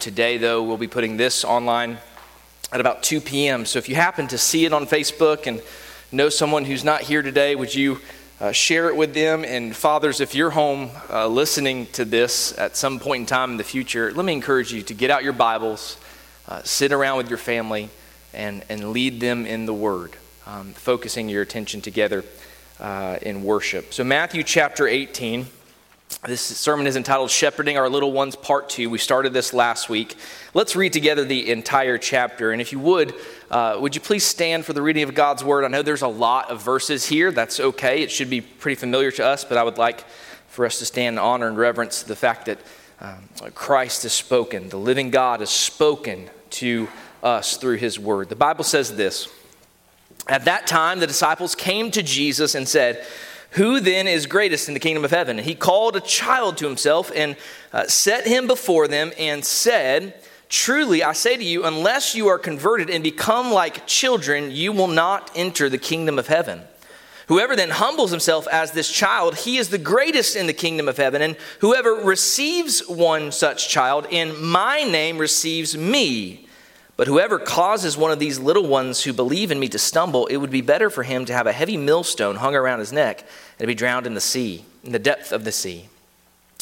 Today, though, we'll be putting this online at about 2 p.m. So if you happen to see it on Facebook and know someone who's not here today, would you uh, share it with them? And fathers, if you're home uh, listening to this at some point in time in the future, let me encourage you to get out your Bibles, uh, sit around with your family, and, and lead them in the Word, um, focusing your attention together uh, in worship. So, Matthew chapter 18. This sermon is entitled Shepherding Our Little Ones, Part 2. We started this last week. Let's read together the entire chapter. And if you would, uh, would you please stand for the reading of God's Word? I know there's a lot of verses here. That's okay. It should be pretty familiar to us, but I would like for us to stand in honor and reverence the fact that um, Christ has spoken. The living God has spoken to us through His Word. The Bible says this At that time, the disciples came to Jesus and said, who then is greatest in the kingdom of heaven? He called a child to himself and uh, set him before them and said, Truly, I say to you, unless you are converted and become like children, you will not enter the kingdom of heaven. Whoever then humbles himself as this child, he is the greatest in the kingdom of heaven. And whoever receives one such child in my name receives me. But whoever causes one of these little ones who believe in me to stumble, it would be better for him to have a heavy millstone hung around his neck and to be drowned in the sea, in the depth of the sea.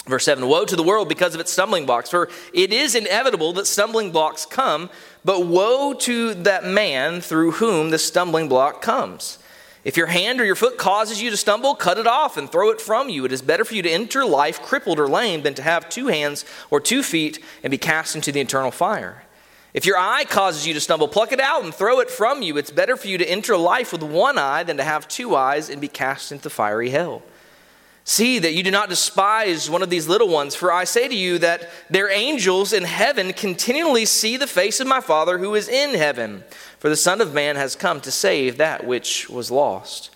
Verse 7 Woe to the world because of its stumbling blocks, for it is inevitable that stumbling blocks come, but woe to that man through whom the stumbling block comes. If your hand or your foot causes you to stumble, cut it off and throw it from you. It is better for you to enter life crippled or lame than to have two hands or two feet and be cast into the eternal fire. If your eye causes you to stumble, pluck it out and throw it from you. It's better for you to enter life with one eye than to have two eyes and be cast into fiery hell. See that you do not despise one of these little ones, for I say to you that their angels in heaven continually see the face of my Father who is in heaven. For the Son of Man has come to save that which was lost.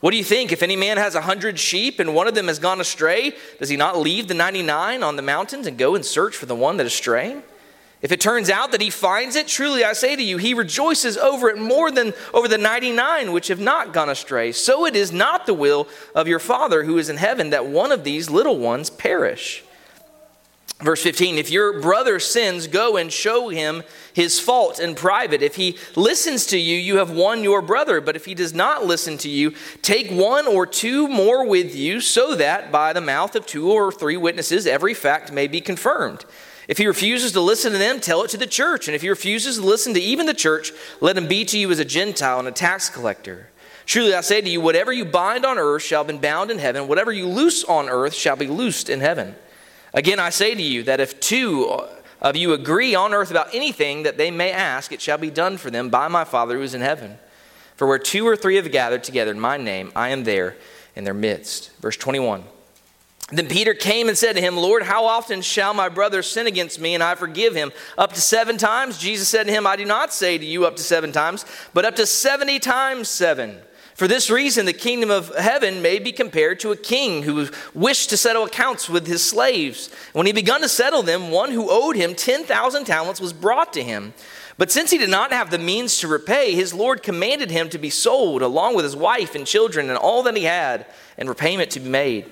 What do you think? If any man has a hundred sheep and one of them has gone astray, does he not leave the 99 on the mountains and go and search for the one that is straying? If it turns out that he finds it, truly I say to you, he rejoices over it more than over the 99 which have not gone astray. So it is not the will of your Father who is in heaven that one of these little ones perish. Verse 15 If your brother sins, go and show him his fault in private. If he listens to you, you have won your brother. But if he does not listen to you, take one or two more with you, so that by the mouth of two or three witnesses every fact may be confirmed. If he refuses to listen to them, tell it to the church. And if he refuses to listen to even the church, let him be to you as a Gentile and a tax collector. Truly I say to you, whatever you bind on earth shall be bound in heaven, whatever you loose on earth shall be loosed in heaven. Again, I say to you that if two of you agree on earth about anything that they may ask, it shall be done for them by my Father who is in heaven. For where two or three have gathered together in my name, I am there in their midst. Verse 21. Then Peter came and said to him, Lord, how often shall my brother sin against me and I forgive him? Up to seven times? Jesus said to him, I do not say to you up to seven times, but up to 70 times seven. For this reason, the kingdom of heaven may be compared to a king who wished to settle accounts with his slaves. When he begun to settle them, one who owed him 10,000 talents was brought to him. But since he did not have the means to repay, his Lord commanded him to be sold along with his wife and children and all that he had, and repayment to be made.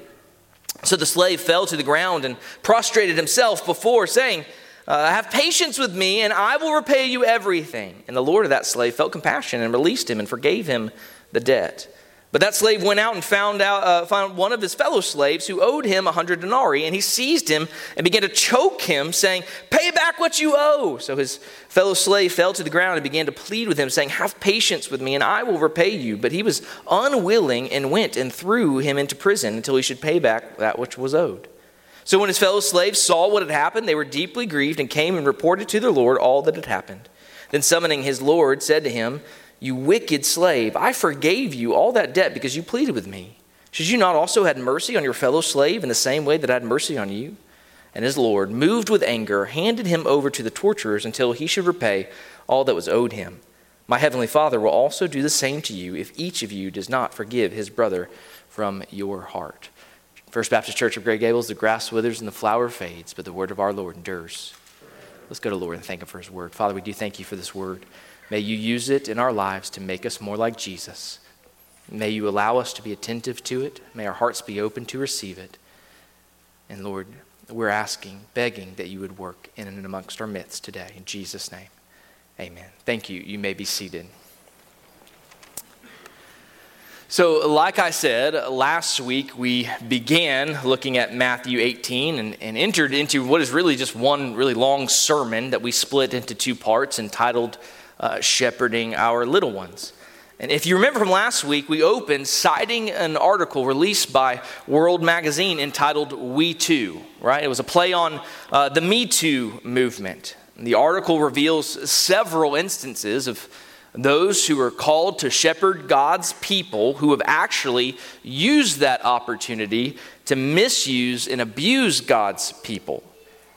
So the slave fell to the ground and prostrated himself before, saying, uh, Have patience with me, and I will repay you everything. And the Lord of that slave felt compassion and released him and forgave him the debt. But that slave went out and found out uh, found one of his fellow slaves who owed him a hundred denarii, and he seized him and began to choke him, saying, "Pay back what you owe." So his fellow slave fell to the ground and began to plead with him, saying, "Have patience with me, and I will repay you." But he was unwilling and went and threw him into prison until he should pay back that which was owed. So when his fellow slaves saw what had happened, they were deeply grieved and came and reported to their lord all that had happened. Then summoning his lord, said to him. You wicked slave, I forgave you all that debt because you pleaded with me. Should you not also have mercy on your fellow slave in the same way that I had mercy on you? And his Lord, moved with anger, handed him over to the torturers until he should repay all that was owed him. My heavenly Father will also do the same to you if each of you does not forgive his brother from your heart. First Baptist Church of Grey Gables, the grass withers and the flower fades, but the word of our Lord endures. Let's go to the Lord and thank him for his word. Father, we do thank you for this word. May you use it in our lives to make us more like Jesus. May you allow us to be attentive to it. May our hearts be open to receive it. And Lord, we're asking, begging that you would work in and amongst our midst today. In Jesus' name, amen. Thank you. You may be seated. So, like I said, last week we began looking at Matthew 18 and, and, entered into what is really just one really long sermon that we split into two parts entitled uh, Shepherding Our Little Ones. And if you remember from last week, we opened citing an article released by World Magazine entitled We Too, right? It was a play on uh, the Me Too movement. The article reveals several instances of those who are called to shepherd God's people who have actually used that opportunity to misuse and abuse God's people.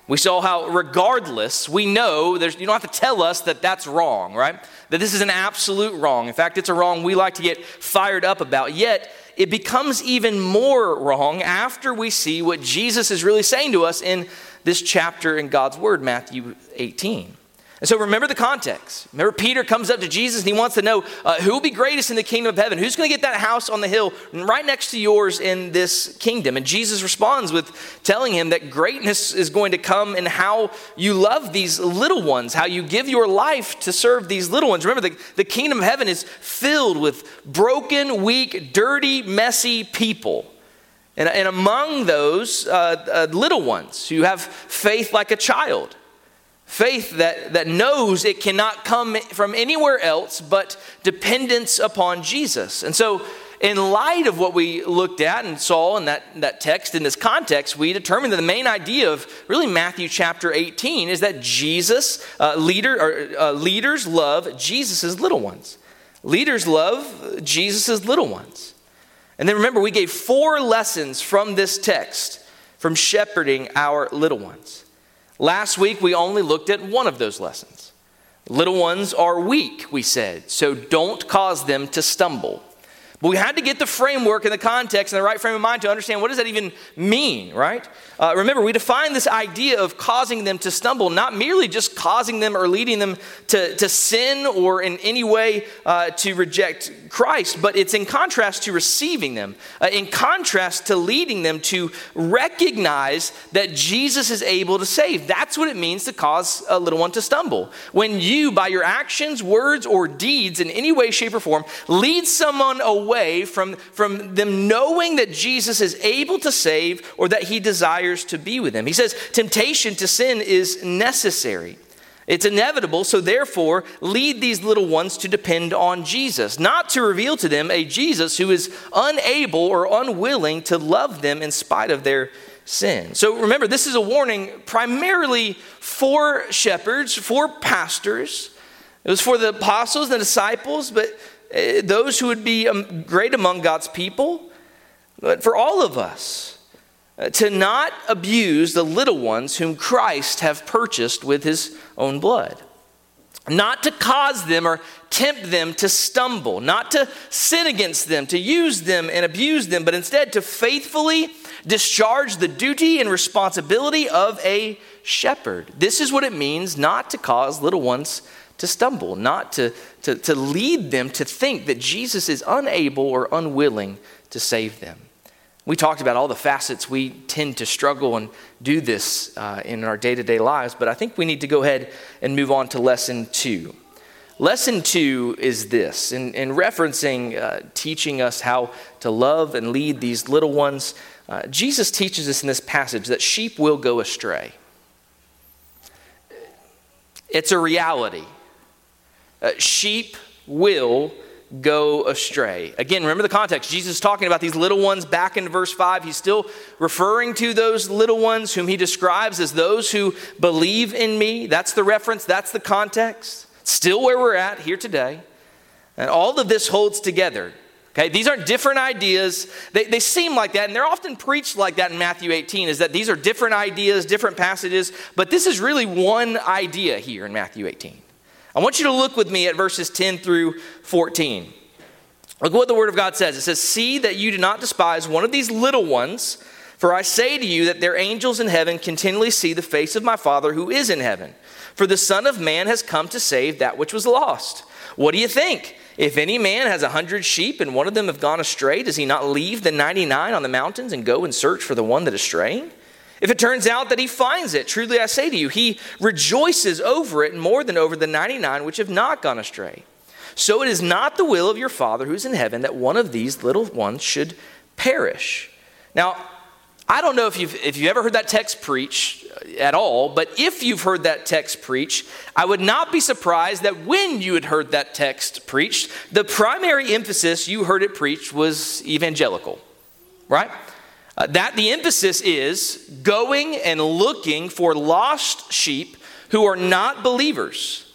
We saw how, regardless, we know there's, you don't have to tell us that that's wrong, right? That this is an absolute wrong. In fact, it's a wrong we like to get fired up about. Yet, it becomes even more wrong after we see what Jesus is really saying to us in this chapter in God's Word, Matthew 18. And so remember the context. Remember, Peter comes up to Jesus and he wants to know uh, who will be greatest in the kingdom of heaven? Who's going to get that house on the hill right next to yours in this kingdom? And Jesus responds with telling him that greatness is going to come in how you love these little ones, how you give your life to serve these little ones. Remember, the, the kingdom of heaven is filled with broken, weak, dirty, messy people. And, and among those, uh, uh, little ones who have faith like a child Faith that, that knows it cannot come from anywhere else but dependence upon Jesus. And so, in light of what we looked at and saw in that, that text, in this context, we determined that the main idea of really Matthew chapter 18 is that Jesus, uh, leader, or, uh, leaders love Jesus' little ones. Leaders love Jesus' little ones. And then remember, we gave four lessons from this text from shepherding our little ones. Last week, we only looked at one of those lessons. Little ones are weak, we said, so don't cause them to stumble. But we had to get the framework and the context and the right frame of mind to understand what does that even mean, right? Uh, remember, we define this idea of causing them to stumble, not merely just causing them or leading them to, to sin or in any way uh, to reject Christ, but it's in contrast to receiving them, uh, in contrast to leading them to recognize that Jesus is able to save. That's what it means to cause a little one to stumble. When you, by your actions, words, or deeds in any way, shape, or form, lead someone away from, from them knowing that Jesus is able to save or that he desires to be with them. He says temptation to sin is necessary. It's inevitable, so therefore, lead these little ones to depend on Jesus, not to reveal to them a Jesus who is unable or unwilling to love them in spite of their sin. So remember, this is a warning primarily for shepherds, for pastors. It was for the apostles and the disciples, but eh, those who would be um, great among God's people, but for all of us. Uh, to not abuse the little ones whom Christ have purchased with his own blood. Not to cause them or tempt them to stumble, not to sin against them, to use them and abuse them, but instead to faithfully discharge the duty and responsibility of a shepherd. This is what it means not to cause little ones to stumble, not to, to, to lead them to think that Jesus is unable or unwilling to save them. We talked about all the facets we tend to struggle and do this uh, in our day to day lives, but I think we need to go ahead and move on to lesson two. Lesson two is this in, in referencing uh, teaching us how to love and lead these little ones. Uh, Jesus teaches us in this passage that sheep will go astray. It's a reality. Uh, sheep will go astray. Again, remember the context. Jesus is talking about these little ones back in verse 5. He's still referring to those little ones whom he describes as those who believe in me. That's the reference, that's the context. Still where we're at here today. And all of this holds together. Okay, these aren't different ideas. They, they seem like that, and they're often preached like that in Matthew 18, is that these are different ideas, different passages, but this is really one idea here in Matthew 18. I want you to look with me at verses 10 through 14. Look what the Word of God says. It says, See that you do not despise one of these little ones, for I say to you that their angels in heaven continually see the face of my Father who is in heaven. For the Son of Man has come to save that which was lost. What do you think? If any man has a hundred sheep and one of them have gone astray, does he not leave the 99 on the mountains and go and search for the one that is straying? If it turns out that he finds it, truly I say to you, he rejoices over it more than over the 99 which have not gone astray. So it is not the will of your Father who's in heaven that one of these little ones should perish. Now, I don't know if you've, if you've ever heard that text preach uh, at all, but if you've heard that text preach, I would not be surprised that when you had heard that text preached, the primary emphasis you heard it preached was evangelical, right? Uh, that the emphasis is going and looking for lost sheep who are not believers.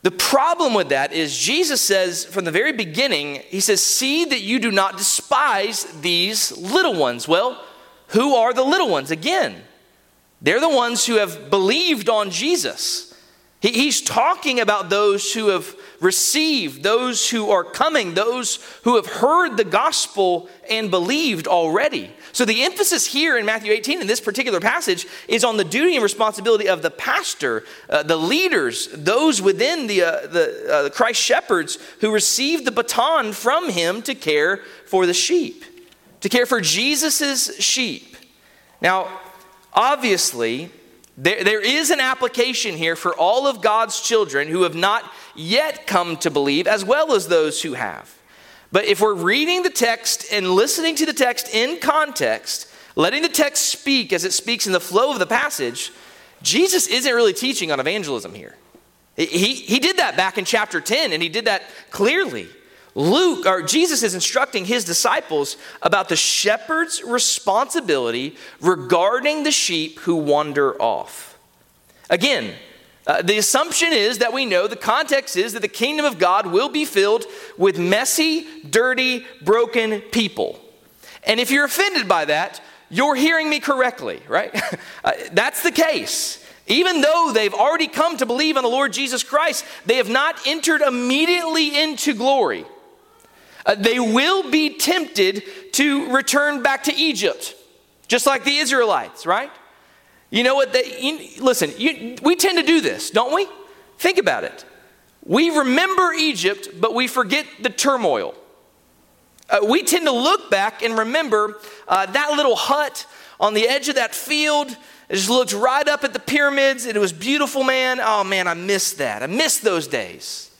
The problem with that is Jesus says from the very beginning, He says, See that you do not despise these little ones. Well, who are the little ones? Again, they're the ones who have believed on Jesus. He's talking about those who have received, those who are coming, those who have heard the gospel and believed already. So the emphasis here in Matthew 18 in this particular passage is on the duty and responsibility of the pastor, uh, the leaders, those within the, uh, the, uh, the Christ shepherds who received the baton from him to care for the sheep, to care for Jesus' sheep. Now, obviously, there, there is an application here for all of God's children who have not yet come to believe, as well as those who have. But if we're reading the text and listening to the text in context, letting the text speak as it speaks in the flow of the passage, Jesus isn't really teaching on evangelism here. He, he did that back in chapter 10, and he did that clearly. Luke, or Jesus is instructing his disciples about the shepherd's responsibility regarding the sheep who wander off. Again, uh, the assumption is that we know the context is that the kingdom of God will be filled with messy, dirty, broken people. And if you're offended by that, you're hearing me correctly, right? uh, that's the case. Even though they've already come to believe on the Lord Jesus Christ, they have not entered immediately into glory. Uh, they will be tempted to return back to Egypt, just like the Israelites, right? You know what? They, you, listen, you, we tend to do this, don't we? Think about it. We remember Egypt, but we forget the turmoil. Uh, we tend to look back and remember uh, that little hut on the edge of that field. It just looked right up at the pyramids. And it was beautiful, man. Oh, man, I miss that. I miss those days.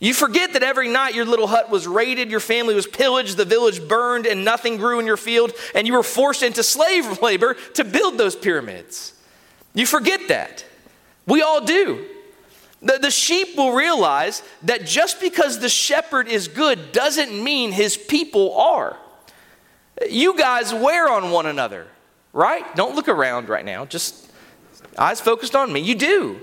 You forget that every night your little hut was raided, your family was pillaged, the village burned, and nothing grew in your field, and you were forced into slave labor to build those pyramids. You forget that. We all do. The, the sheep will realize that just because the shepherd is good doesn't mean his people are. You guys wear on one another, right? Don't look around right now, just eyes focused on me. You do.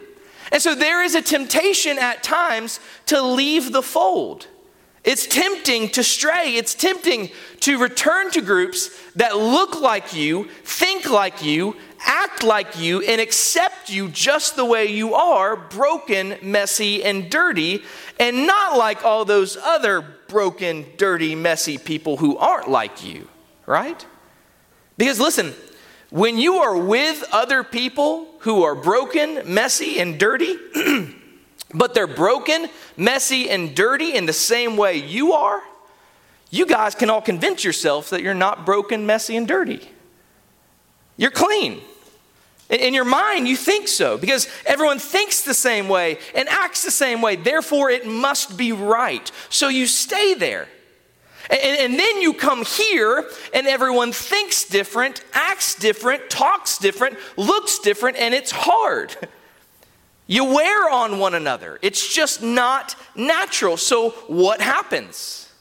And so there is a temptation at times to leave the fold. It's tempting to stray. It's tempting to return to groups that look like you, think like you, act like you, and accept you just the way you are broken, messy, and dirty, and not like all those other broken, dirty, messy people who aren't like you, right? Because listen, when you are with other people who are broken, messy, and dirty, but they're broken, messy, and dirty in the same way you are, you guys can all convince yourselves that you're not broken, messy, and dirty. You're clean. In your mind, you think so because everyone thinks the same way and acts the same way. Therefore, it must be right. So you stay there. And, and, then you come here, and everyone thinks different, acts different, talks different, looks different, and it's hard. You wear on one another. It's just not natural. So, what happens?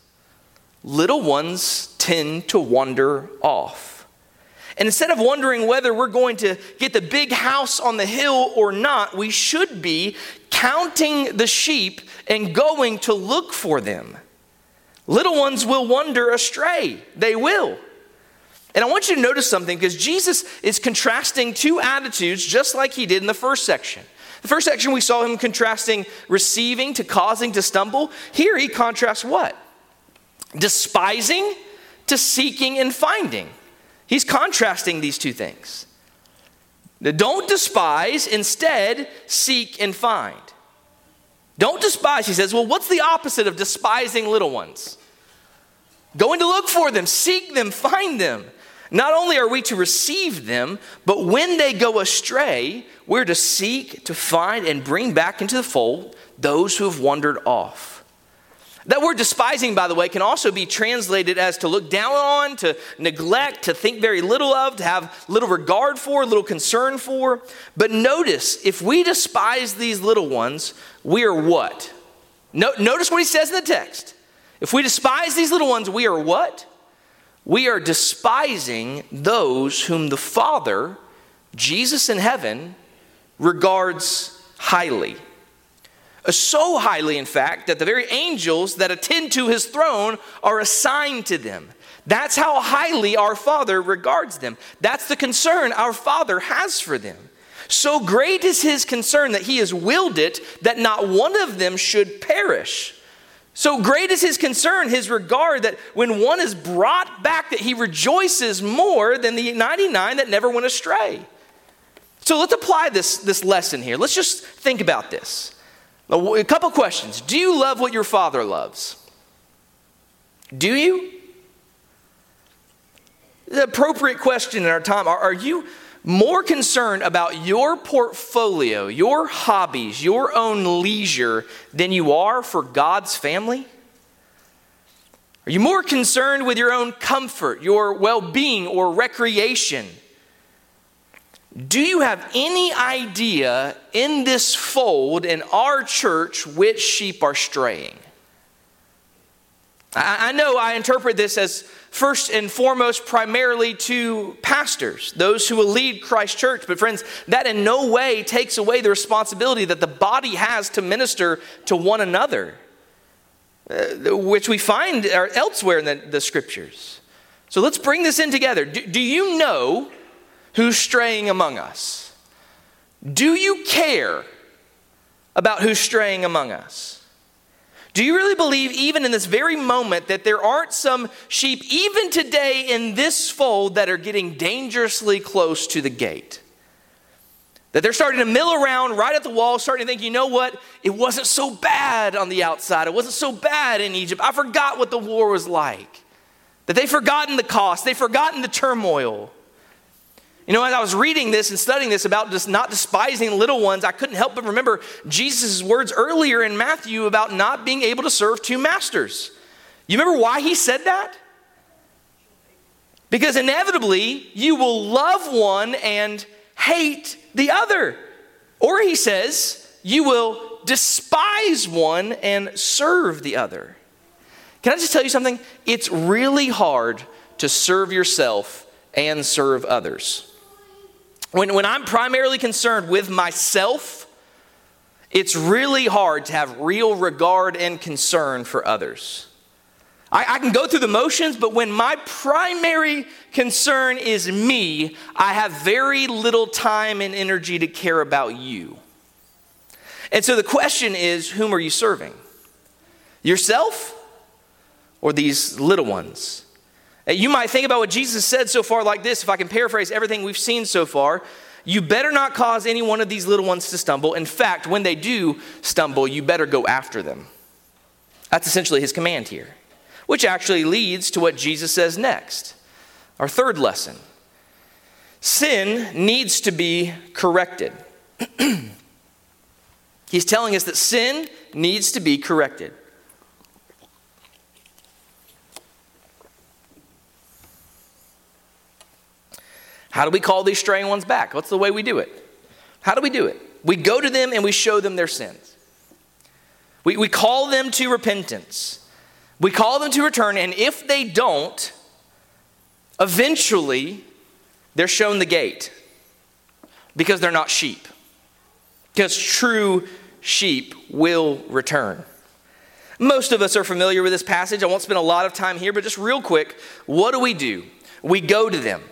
Little ones tend to wander off. And instead of wondering whether we're going to get the big house on the hill or not, we should be counting the sheep and going to look for them. Little ones will wander astray. They will. And I want you to notice something because Jesus is contrasting two attitudes just like he did in the first section. The first section we saw him contrasting receiving to causing to stumble. Here he contrasts what? Despising to seeking and finding. He's contrasting these two things. Don't despise, instead, seek and find. Don't despise, he says. Well, what's the opposite of despising little ones? Going to look for them, seek them, find them. Not only are we to receive them, but when they go astray, we're to seek, to find, and bring back into the fold those who have wandered off. That word despising, by the way, can also be translated as to look down on, to neglect, to think very little of, to have little regard for, little concern for. But notice, if we despise these little ones, we are what? No, notice what he says in the text. If we despise these little ones, we are what? We are despising those whom the Father, Jesus in heaven, regards highly. So highly, in fact, that the very angels that attend to his throne are assigned to them. That's how highly our Father regards them. That's the concern our Father has for them. So great is his concern that he has willed it that not one of them should perish. So great is his concern, his regard, that when one is brought back, that he rejoices more than the 99 that never went astray. So let's apply this, this lesson here. Let's just think about this. A couple questions. Do you love what your father loves? Do you? The appropriate question in our time are, are you more concerned about your portfolio, your hobbies, your own leisure than you are for God's family? Are you more concerned with your own comfort, your well being, or recreation? Do you have any idea in this fold in our church which sheep are straying? I, I, know I interpret this as first and foremost primarily to pastors, those who will lead Christ Church. But, friends, that in no way takes away the responsibility that the body has to minister to one another, uh, which we find elsewhere in the, the scriptures. So let's bring this in together. do, do you know? Who's straying among us? Do you care about who's straying among us? Do you really believe, even in this very moment, that there aren't some sheep, even today in this fold, that are getting dangerously close to the gate? That they're starting to mill around right at the wall, starting to think, you know what? It wasn't so bad on the outside. It wasn't so bad in Egypt. I forgot what the war was like. That they've forgotten the cost, they've forgotten the turmoil. You know, as I was reading this and studying this about just not despising little ones, I couldn't help but remember Jesus' words earlier in Matthew about not being able to serve two masters. You remember why he said that? Because inevitably, you will love one and hate the other. Or he says, you will despise one and serve the other. Can I just tell you something? It's really hard to serve yourself and serve others. When, when I'm primarily concerned with myself, it's really hard to have real regard and concern for others. I, I, can go through the motions, but when my primary concern is me, I have very little time and energy to care about you. And so the question is whom are you serving? Yourself or these little ones? You might think about what Jesus said so far like this, if I can paraphrase everything we've seen so far. You better not cause any one of these little ones to stumble. In fact, when they do stumble, you better go after them. That's essentially his command here, which actually leads to what Jesus says next. Our third lesson sin needs to be corrected. He's telling us that sin needs to be corrected. How do we call these straying ones back? What's the way we do it? How do we do it? We go to them and we show them their sins. We, we call them to repentance. We call them to return, and if they don't, eventually they're shown the gate because they're not sheep. Because true sheep will return. Most of us are familiar with this passage. I won't spend a lot of time here, but just real quick, what do we do? We go to them.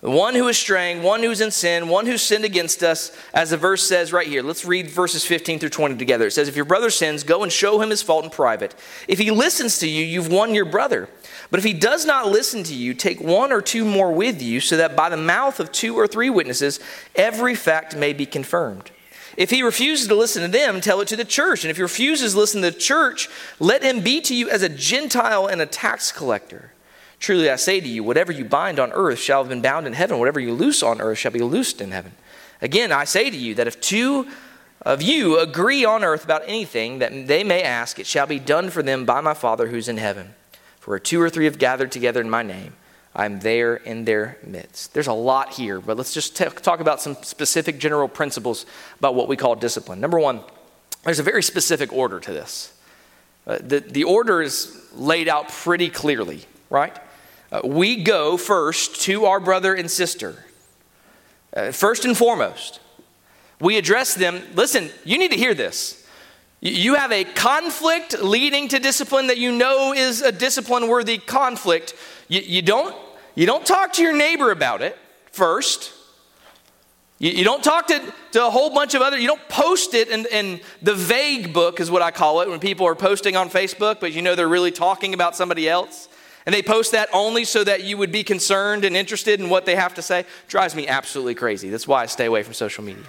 One who is straying, one who's in sin, one who sinned against us, as the verse says right here. Let's read verses 15 through 20 together. It says, If your brother sins, go and show him his fault in private. If he listens to you, you've won your brother. But if he does not listen to you, take one or two more with you, so that by the mouth of two or three witnesses, every fact may be confirmed. If he refuses to listen to them, tell it to the church. And if he refuses to listen to the church, let him be to you as a Gentile and a tax collector. Truly I say to you, whatever you bind on earth shall have been bound in heaven, whatever you loose on earth shall be loosed in heaven. Again, I say to you that if two of you agree on earth about anything that they may ask, it shall be done for them by my Father who's in heaven. For where two or three have gathered together in my name, I'm there in their midst. There's a lot here, but let's just t- talk about some specific general principles about what we call discipline. Number one, there's a very specific order to this. Uh, the, the order is laid out pretty clearly, right? Uh, we go first to our brother and sister. Uh, first and foremost, we address them. Listen, you need to hear this. You have a conflict leading to discipline that you know is a discipline worthy conflict. You, you, don't, you don't talk to your neighbor about it first. You, you don't talk to, to a whole bunch of other, you don't post it in, in the vague book, is what I call it, when people are posting on Facebook, but you know they're really talking about somebody else. And they post that only so that you would be concerned and interested in what they have to say. Drives me absolutely crazy. That's why I stay away from social media.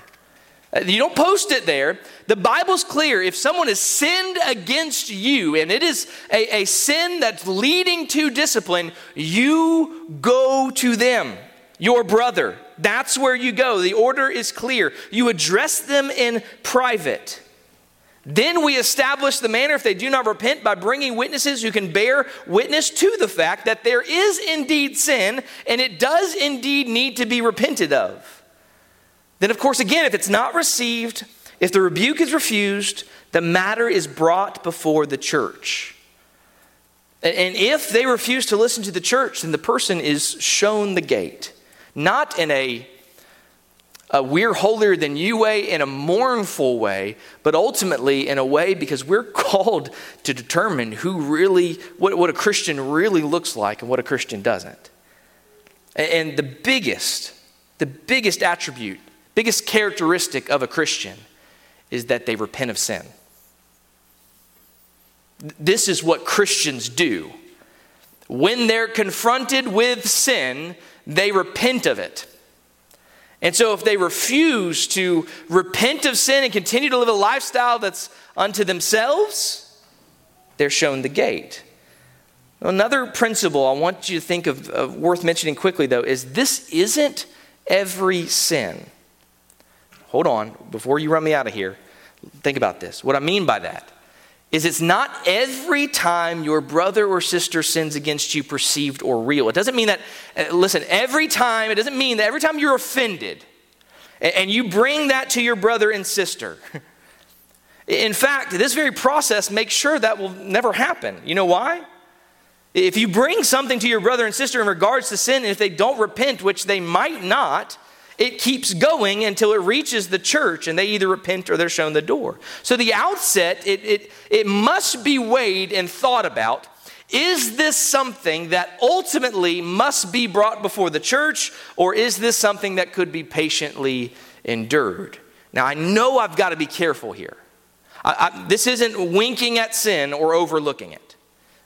Uh, you don't post it there. The Bible's clear. If someone has sinned against you, and it is a, a sin that's leading to discipline, you go to them, your brother. That's where you go. The order is clear. You address them in private. Then we establish the manner if they do not repent by bringing witnesses who can bear witness to the fact that there is indeed sin and it does indeed need to be repented of. Then, of course, again, if it's not received, if the rebuke is refused, the matter is brought before the church. And if they refuse to listen to the church, then the person is shown the gate. Not in a, a we're holier than you way, in a mournful way, but ultimately in a way because we're called to determine who really, what, what a Christian really looks like and what a Christian doesn't. And the biggest, the biggest attribute biggest characteristic of a Christian is that they repent of sin. This is what Christians do. When they're confronted with sin, they repent of it. And so, if they refuse to repent of sin and continue to live a lifestyle that's unto themselves, they're shown the gate. Another principle I want you to think of, of worth mentioning quickly, though, is this isn't every sin hold on, before you run me out of here, think about this. What I mean by that is it's not every time your brother or sister sins against you perceived or real. It doesn't mean that, uh, listen, every time, it doesn't mean that every time you're offended and you bring that to your brother and sister. In fact, this very process makes sure that will never happen. You know why? If you bring something to your brother and sister in regards to sin, and if they don't repent, which they might not, it keeps going until it reaches the church and they either repent or they're shown the door. So, the outset, it, it, it must be weighed and thought about. Is this something that ultimately must be brought before the church, or is this something that could be patiently endured? Now, I know I've got to be careful here. I, I, this isn't winking at sin or overlooking it.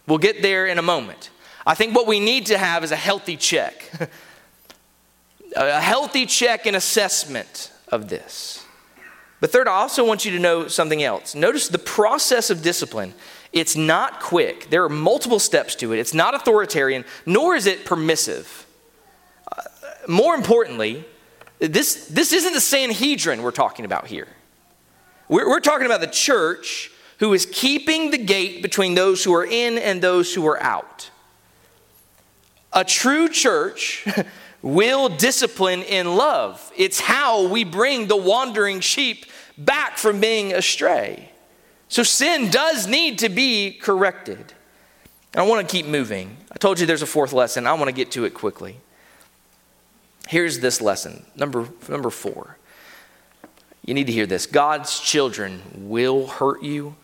We'll get there in a moment. I think what we need to have is a healthy check. a healthy check and assessment of this. But third, I also want you to know something else. Notice the process of discipline. It's not quick. There are multiple steps to it. It's not authoritarian, nor is it permissive. Uh, more importantly, this, this isn't the Sanhedrin we're talking about here. We're, we're talking about the church who is keeping the gate between those who are in and those who are out. A true church will discipline in love. It's how we bring the wandering sheep back from being astray. So sin does need to be corrected. And I want to keep moving. I told you there's a fourth lesson. I want to get to it quickly. Here's this lesson, number, number four. You need to hear this God's children will hurt you,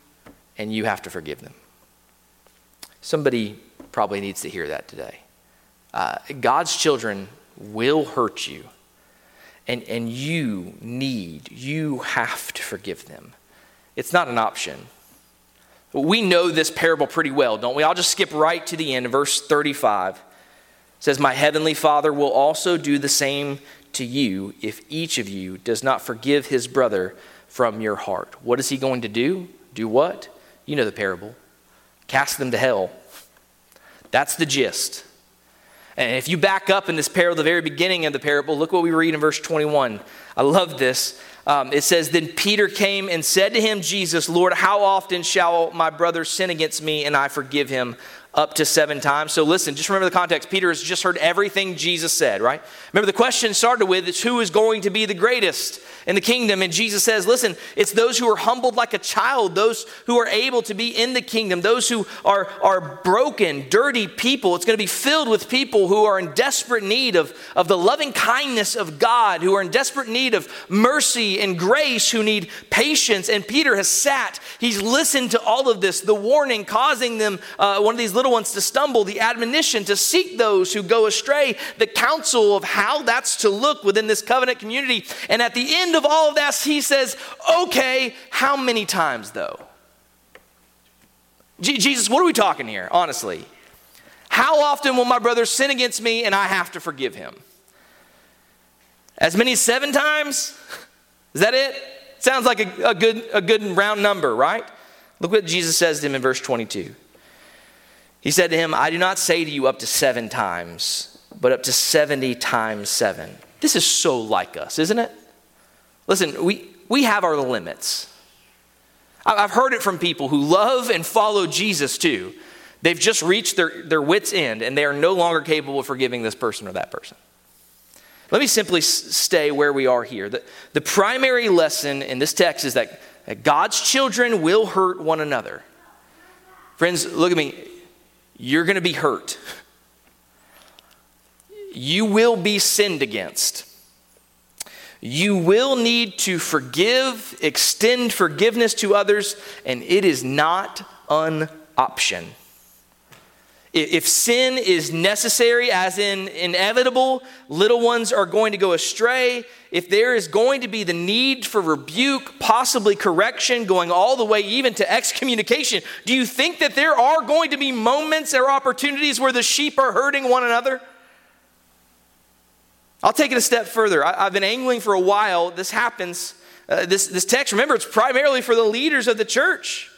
and you have to forgive them. Somebody probably needs to hear that today. Uh, God's children will hurt you. And, and you need, you have to forgive them. It's not an option. We know this parable pretty well, don't we? I'll just skip right to the end. Verse 35 it says, My heavenly Father will also do the same to you if each of you does not forgive his brother from your heart. What is he going to do? Do what? You know the parable. Cast them to hell. That's the gist. And if you back up in this parable, the very beginning of the parable, look what we read in verse 21. I love this. Um, it says, Then Peter came and said to him, Jesus, Lord, how often shall my brother sin against me and I forgive him? up to seven times. So listen, just remember the context. Peter has just heard everything Jesus said, right? Remember the question started with is who is going to be the greatest in the kingdom? And Jesus says, listen, it's those who are humbled like a child, those who are able to be in the kingdom, those who are, are broken, dirty people. It's going to be filled with people who are in desperate need of, of the loving kindness of God, who are in desperate need of mercy and grace, who need patience. And Peter has sat, he's listened to all of this, the warning causing them, uh, one of these little ones to stumble, the admonition to seek those who go astray, the counsel of how that's to look within this covenant community. And at the end of all of that, he says, okay, how many times though? Jesus, what are we talking here, honestly? How often will my brother sin against me and I have to forgive him? As many as seven times? Is that it? Sounds like a, a, good, a good round number, right? Look what Jesus says to him in verse 22. He said to him, I do not say to you up to seven times, but up to 70 times seven. This is so like us, isn't it? Listen, we, we have our limits. I've heard it from people who love and follow Jesus too. They've just reached their, their wits' end and they are no longer capable of forgiving this person or that person. Let me simply stay where we are here. The, the primary lesson in this text is that, that God's children will hurt one another. Friends, look at me you're going to be hurt. You will be sinned against. You will need to forgive, extend forgiveness to others, and it is not an option. If sin is necessary, as in inevitable, little ones are going to go astray. If there is going to be the need for rebuke, possibly correction, going all the way even to excommunication, do you think that there are going to be moments or opportunities where the sheep are hurting one another? I'll take it a step further. I, have been angling for a while. This happens. Uh, this, this text, remember, it's primarily for the leaders of the church.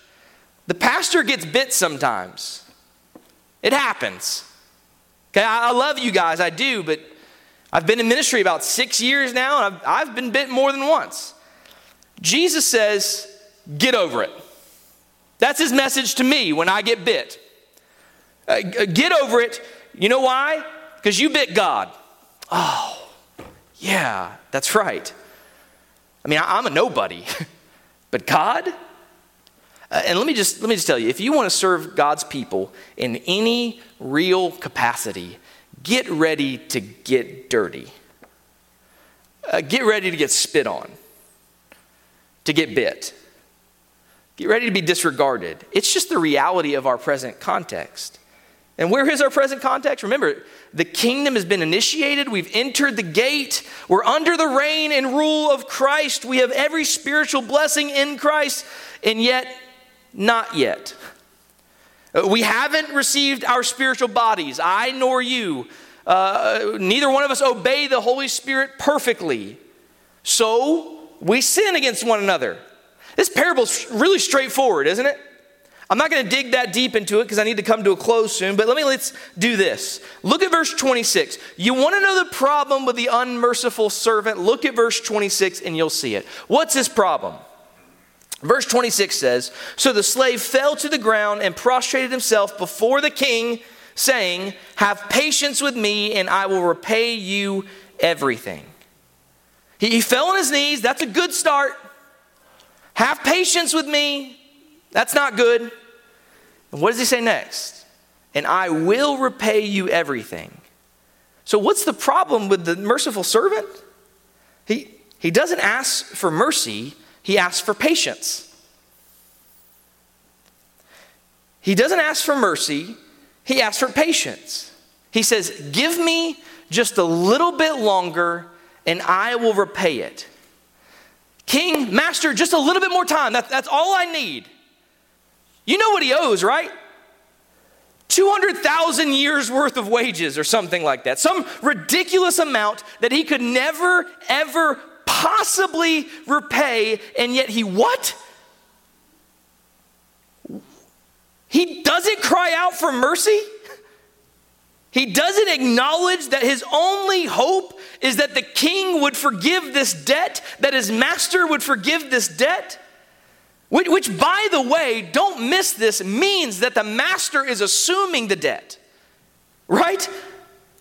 The pastor gets bit sometimes. It happens. Okay, I, I love you guys, I do, but I've been in ministry about six years now, and I've, I've been bit more than once. Jesus says, get over it. That's his message to me when I get bit. Uh, get over it. You know why? Because you bit God. Oh, yeah, that's right. I mean, I'm a nobody, but God? Uh, and let me just let me just tell you, if you want to serve God's people in any real capacity, get ready to get dirty. Uh, get ready to get spit on, to get bit. Get ready to be disregarded. It's just the reality of our present context. And where is our present context? Remember, the kingdom has been initiated. We've entered the gate. We're under the reign and rule of Christ. We have every spiritual blessing in Christ. And yet, not yet. Uh, we haven't received our spiritual bodies, I nor you. Uh, neither one of us obey the Holy Spirit perfectly. So we sin against one another. This parable is really straightforward, isn't it? I'm not going to dig that deep into it because I need to come to a close soon, but let me let's do this. Look at verse 26. You want to know the problem with the unmerciful servant? Look at verse 26 and you'll see it. What's his problem? Verse 26 says So the slave fell to the ground and prostrated himself before the king, saying, Have patience with me, and I will repay you everything. He, he fell on his knees. That's a good start. Have patience with me. That's not good. What does he say next? And I will repay you everything. So, what's the problem with the merciful servant? He, he doesn't ask for mercy, he asks for patience. He doesn't ask for mercy, he asks for patience. He says, Give me just a little bit longer and I will repay it. King, master, just a little bit more time. That, that's all I need. You know what he owes, right? 200,000 years worth of wages or something like that. Some ridiculous amount that he could never, ever possibly repay, and yet he what? He doesn't cry out for mercy? He doesn't acknowledge that his only hope is that the king would forgive this debt, that his master would forgive this debt. Which, which, by the way, don't miss this, means that the master is assuming the debt, right?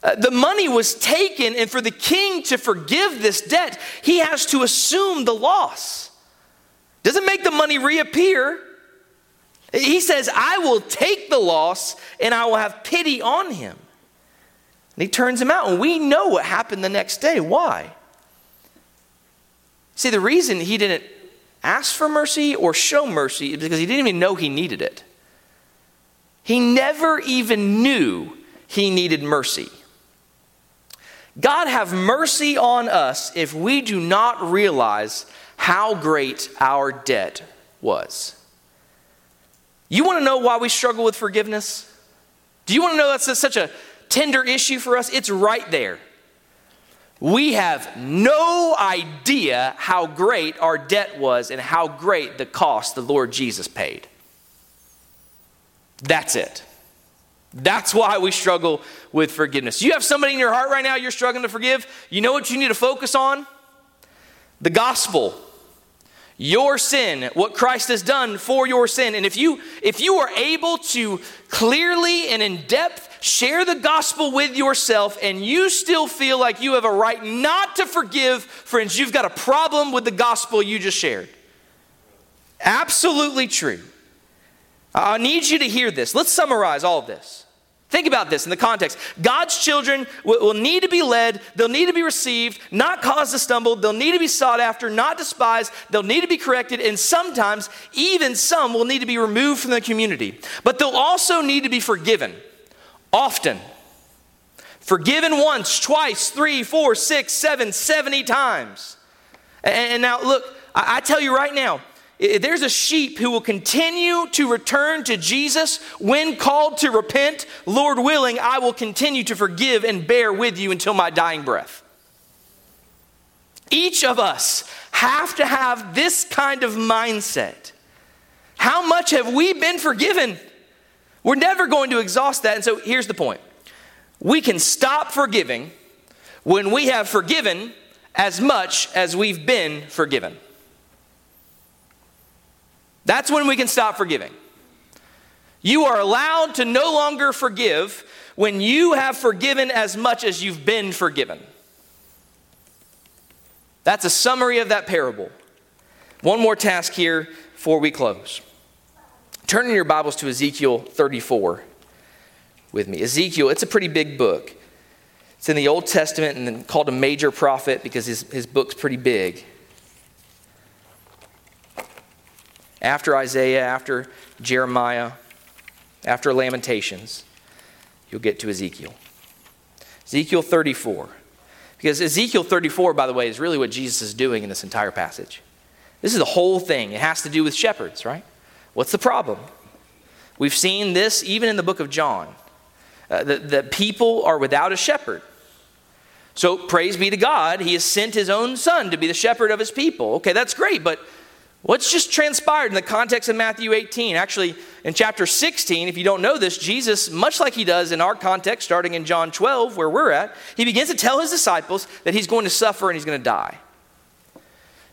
Uh, the money was taken, and for the king to forgive this debt, he has to assume the loss. Doesn't make the money reappear. He says, I will take the loss and I will have pity on him. And he turns him out, and we know what happened the next day. Why? See, the reason he didn't ask for mercy or show mercy because he didn't even know he needed it. He never even knew he needed mercy. God have mercy on us if we do not realize how great our debt was. You want to know why we struggle with forgiveness? Do you want to know that's such a tender issue for us, it's right there. We have no idea how great our debt was and how great the cost the Lord Jesus paid. That's it. That's why we struggle with forgiveness. You have somebody in your heart right now you're struggling to forgive. You know what you need to focus on? The gospel. Your sin, what Christ has done for your sin. And if you if you are able to clearly and in depth share the gospel with yourself and you still feel like you have a right not to forgive, friends, you've got a problem with the gospel you just shared. Absolutely true. I need you to hear this. Let's summarize all of this. Think about this in the context. God's children will, need to be led, they'll need to be received, not caused to stumble, they'll need to be sought after, not despised, they'll need to be corrected, and sometimes, even some, will need to be removed from the community. But they'll also need to be forgiven often. Forgiven once, twice, three, four, six, seven, seventy times. And, now, look, I, tell you right now, there's a sheep who will continue to return to Jesus when called to repent. Lord willing, I will continue to forgive and bear with you until my dying breath. Each of us have to have this kind of mindset. How much have we been forgiven? We're never going to exhaust that. And so here's the point we can stop forgiving when we have forgiven as much as we've been forgiven. That's when we can stop forgiving. You are allowed to no longer forgive when you have forgiven as much as you've been forgiven. That's a summary of that parable. One more task here before we close. Turn in your Bibles to Ezekiel 34 with me. Ezekiel, it's a pretty big book. It's in the Old Testament and called a major prophet because his, his book's pretty big. After Isaiah, after Jeremiah, after Lamentations, you'll get to Ezekiel. Ezekiel 34. Because Ezekiel 34, by the way, is really what Jesus is doing in this entire passage. This is the whole thing. It has to do with shepherds, right? What's the problem? We've seen this even in the book of John. Uh, that, that people are without a shepherd. So, praise be to God, He has sent His own Son to be the shepherd of His people. Okay, that's great, but what's just transpired in the context of Matthew 18? Actually, in chapter 16, if you don't know this, Jesus, much like He does in our context, starting in John 12, where we're at, He begins to tell His disciples that He's going to suffer and He's going to die.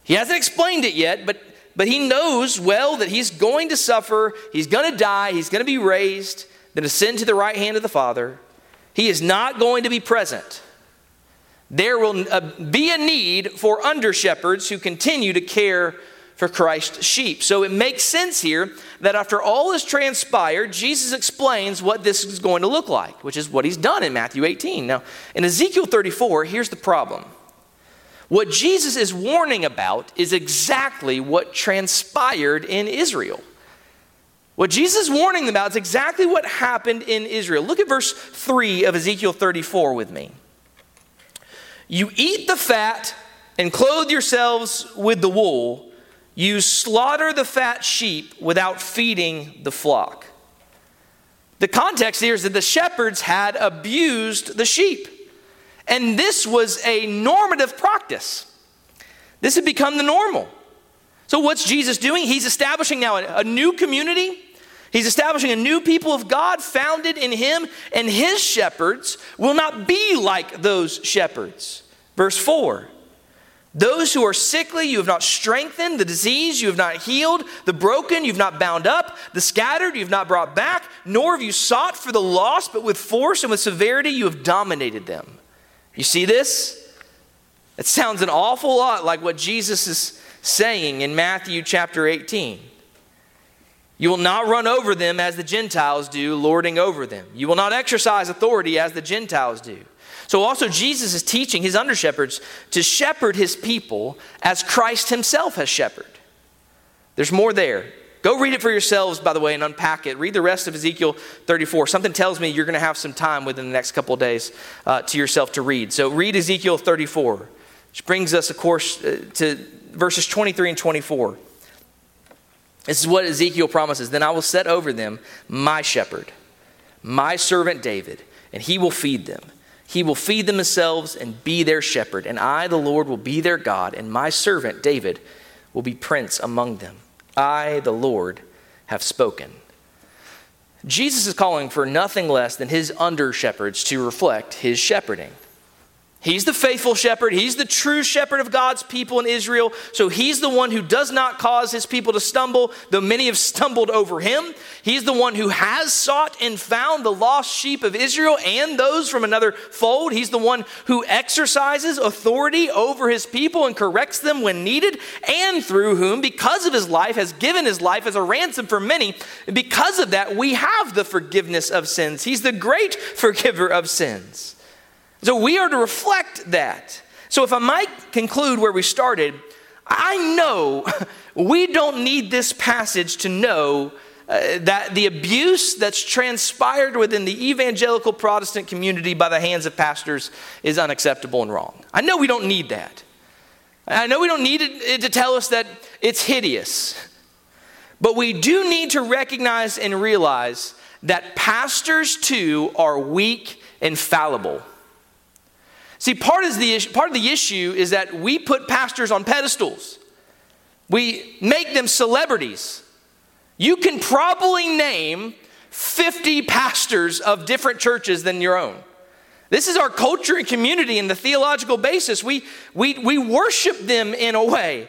He hasn't explained it yet, but but he knows well that he's going to suffer, he's going to die, he's going to be raised, then ascend to the right hand of the Father. He is not going to be present. There will uh, be a need for under shepherds who continue to care for Christ's sheep. So it makes sense here that after all is transpired, Jesus explains what this is going to look like, which is what he's done in Matthew 18. Now, in Ezekiel 34, here's the problem what Jesus is warning about is exactly what transpired in Israel. What Jesus is warning them about is exactly what happened in Israel. Look at verse 3 of Ezekiel 34 with me. You eat the fat and clothe yourselves with the wool. You slaughter the fat sheep without feeding the flock. The context here is that the shepherds had abused the sheep. And this was a normative practice. This had become the normal. So, what's Jesus doing? He's establishing now a, new community. He's establishing a new people of God founded in him, and his shepherds will not be like those shepherds. Verse 4 Those who are sickly, you have not strengthened, the disease, you have not healed, the broken, you have not bound up, the scattered, you have not brought back, nor have you sought for the lost, but with force and with severity, you have dominated them. You see this? It sounds an awful lot like what Jesus is saying in Matthew chapter 18. You will not run over them as the Gentiles do, lording over them. You will not exercise authority as the Gentiles do. So, also, Jesus is teaching his under shepherds to shepherd his people as Christ himself has shepherded. There's more there. Go read it for yourselves, by the way, and unpack it. Read the rest of Ezekiel 34. Something tells me you're going to have some time within the next couple days uh, to yourself to read. So, read Ezekiel 34, which brings us, of course, uh, to verses 23 and 24. This is what Ezekiel promises. Then I will set over them my shepherd, my servant David, and he will feed them. He will feed them themselves and be their shepherd. And I, the Lord, will be their God, and my servant David will be prince among them. I, the Lord, have spoken. Jesus is calling for nothing less than his under shepherds to reflect his shepherding. He's the faithful shepherd. He's the true shepherd of God's people in Israel. So he's the one who does not cause his people to stumble, though many have stumbled over him. He's the one who has sought and found the lost sheep of Israel and those from another fold. He's the one who exercises authority over his people and corrects them when needed, and through whom, because of his life, has given his life as a ransom for many. And because of that, we have the forgiveness of sins. He's the great forgiver of sins. So we are to reflect that. So if I might conclude where we started, I know we don't need this passage to know uh, that the abuse that's transpired within the evangelical Protestant community by the hands of pastors is unacceptable and wrong. I know we don't need that. I know we don't need it to tell us that it's hideous. But we do need to recognize and realize that pastors too are weak and fallible. See, part of, the, part of the issue is that we put pastors on pedestals, we make them celebrities. You can probably name 50 pastors of different churches than your own. This is our culture and community and the theological basis. We, we, we worship them in a way.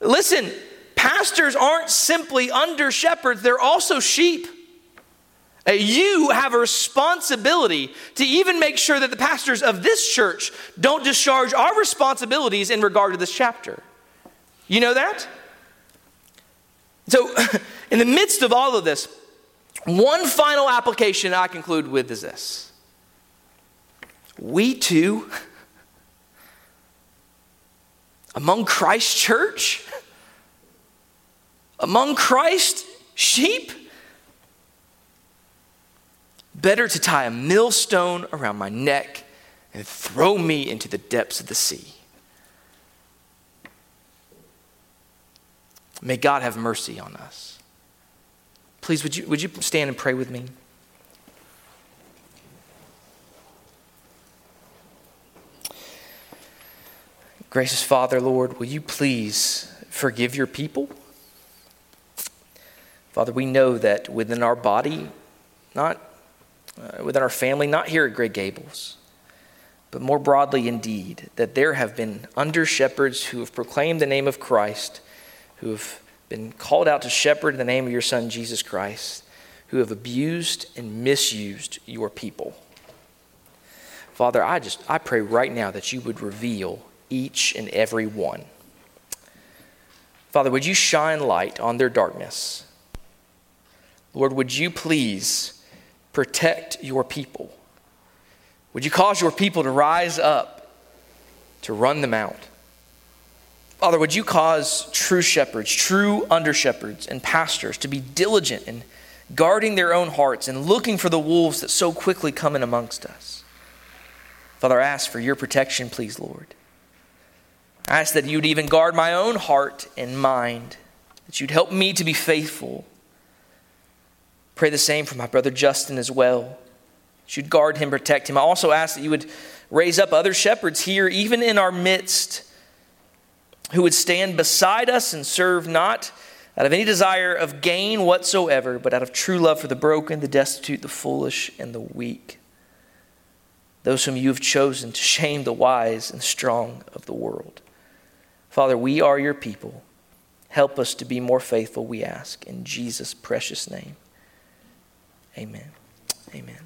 Listen, pastors aren't simply under shepherds, they're also sheep. Uh, you have a responsibility to even make sure that the pastors of this church don't discharge our responsibilities in regard to this chapter. You know that? So, in the midst of all of this, one final application I conclude with is this. We too, among Christ's church, among Christ's sheep, Better to tie a millstone around my neck and throw me into the depths of the sea. May God have mercy on us. Please, would you, would you stand and pray with me? Gracious Father, Lord, will you please forgive your people? Father, we know that within our body, not uh, within our family, not here at Greg Gables, but more broadly indeed, that there have been under shepherds who have proclaimed the name of Christ, who have been called out to shepherd in the name of your Son, Jesus Christ, who have abused and misused your people. Father, I just I pray right now that you would reveal each and every one. Father, would you shine light on their darkness? Lord, would you please protect your people? Would you cause your people to rise up to run them out? Father, would you cause true shepherds, true under shepherds, and pastors to be diligent in guarding their own hearts and looking for the wolves that so quickly come in amongst us? Father, I ask for your protection, please, Lord. I ask that you'd even guard my own heart and mind, that you'd help me to be faithful Pray the same for my brother Justin as well. You'd guard him, protect him. I also ask that you would raise up other shepherds here, even in our midst, who would stand beside us and serve not out of any desire of gain whatsoever, but out of true love for the broken, the destitute, the foolish, and the weak. Those whom you have chosen to shame the wise and strong of the world. Father, we are your people. Help us to be more faithful, we ask. In Jesus' precious name. Amen. Amen.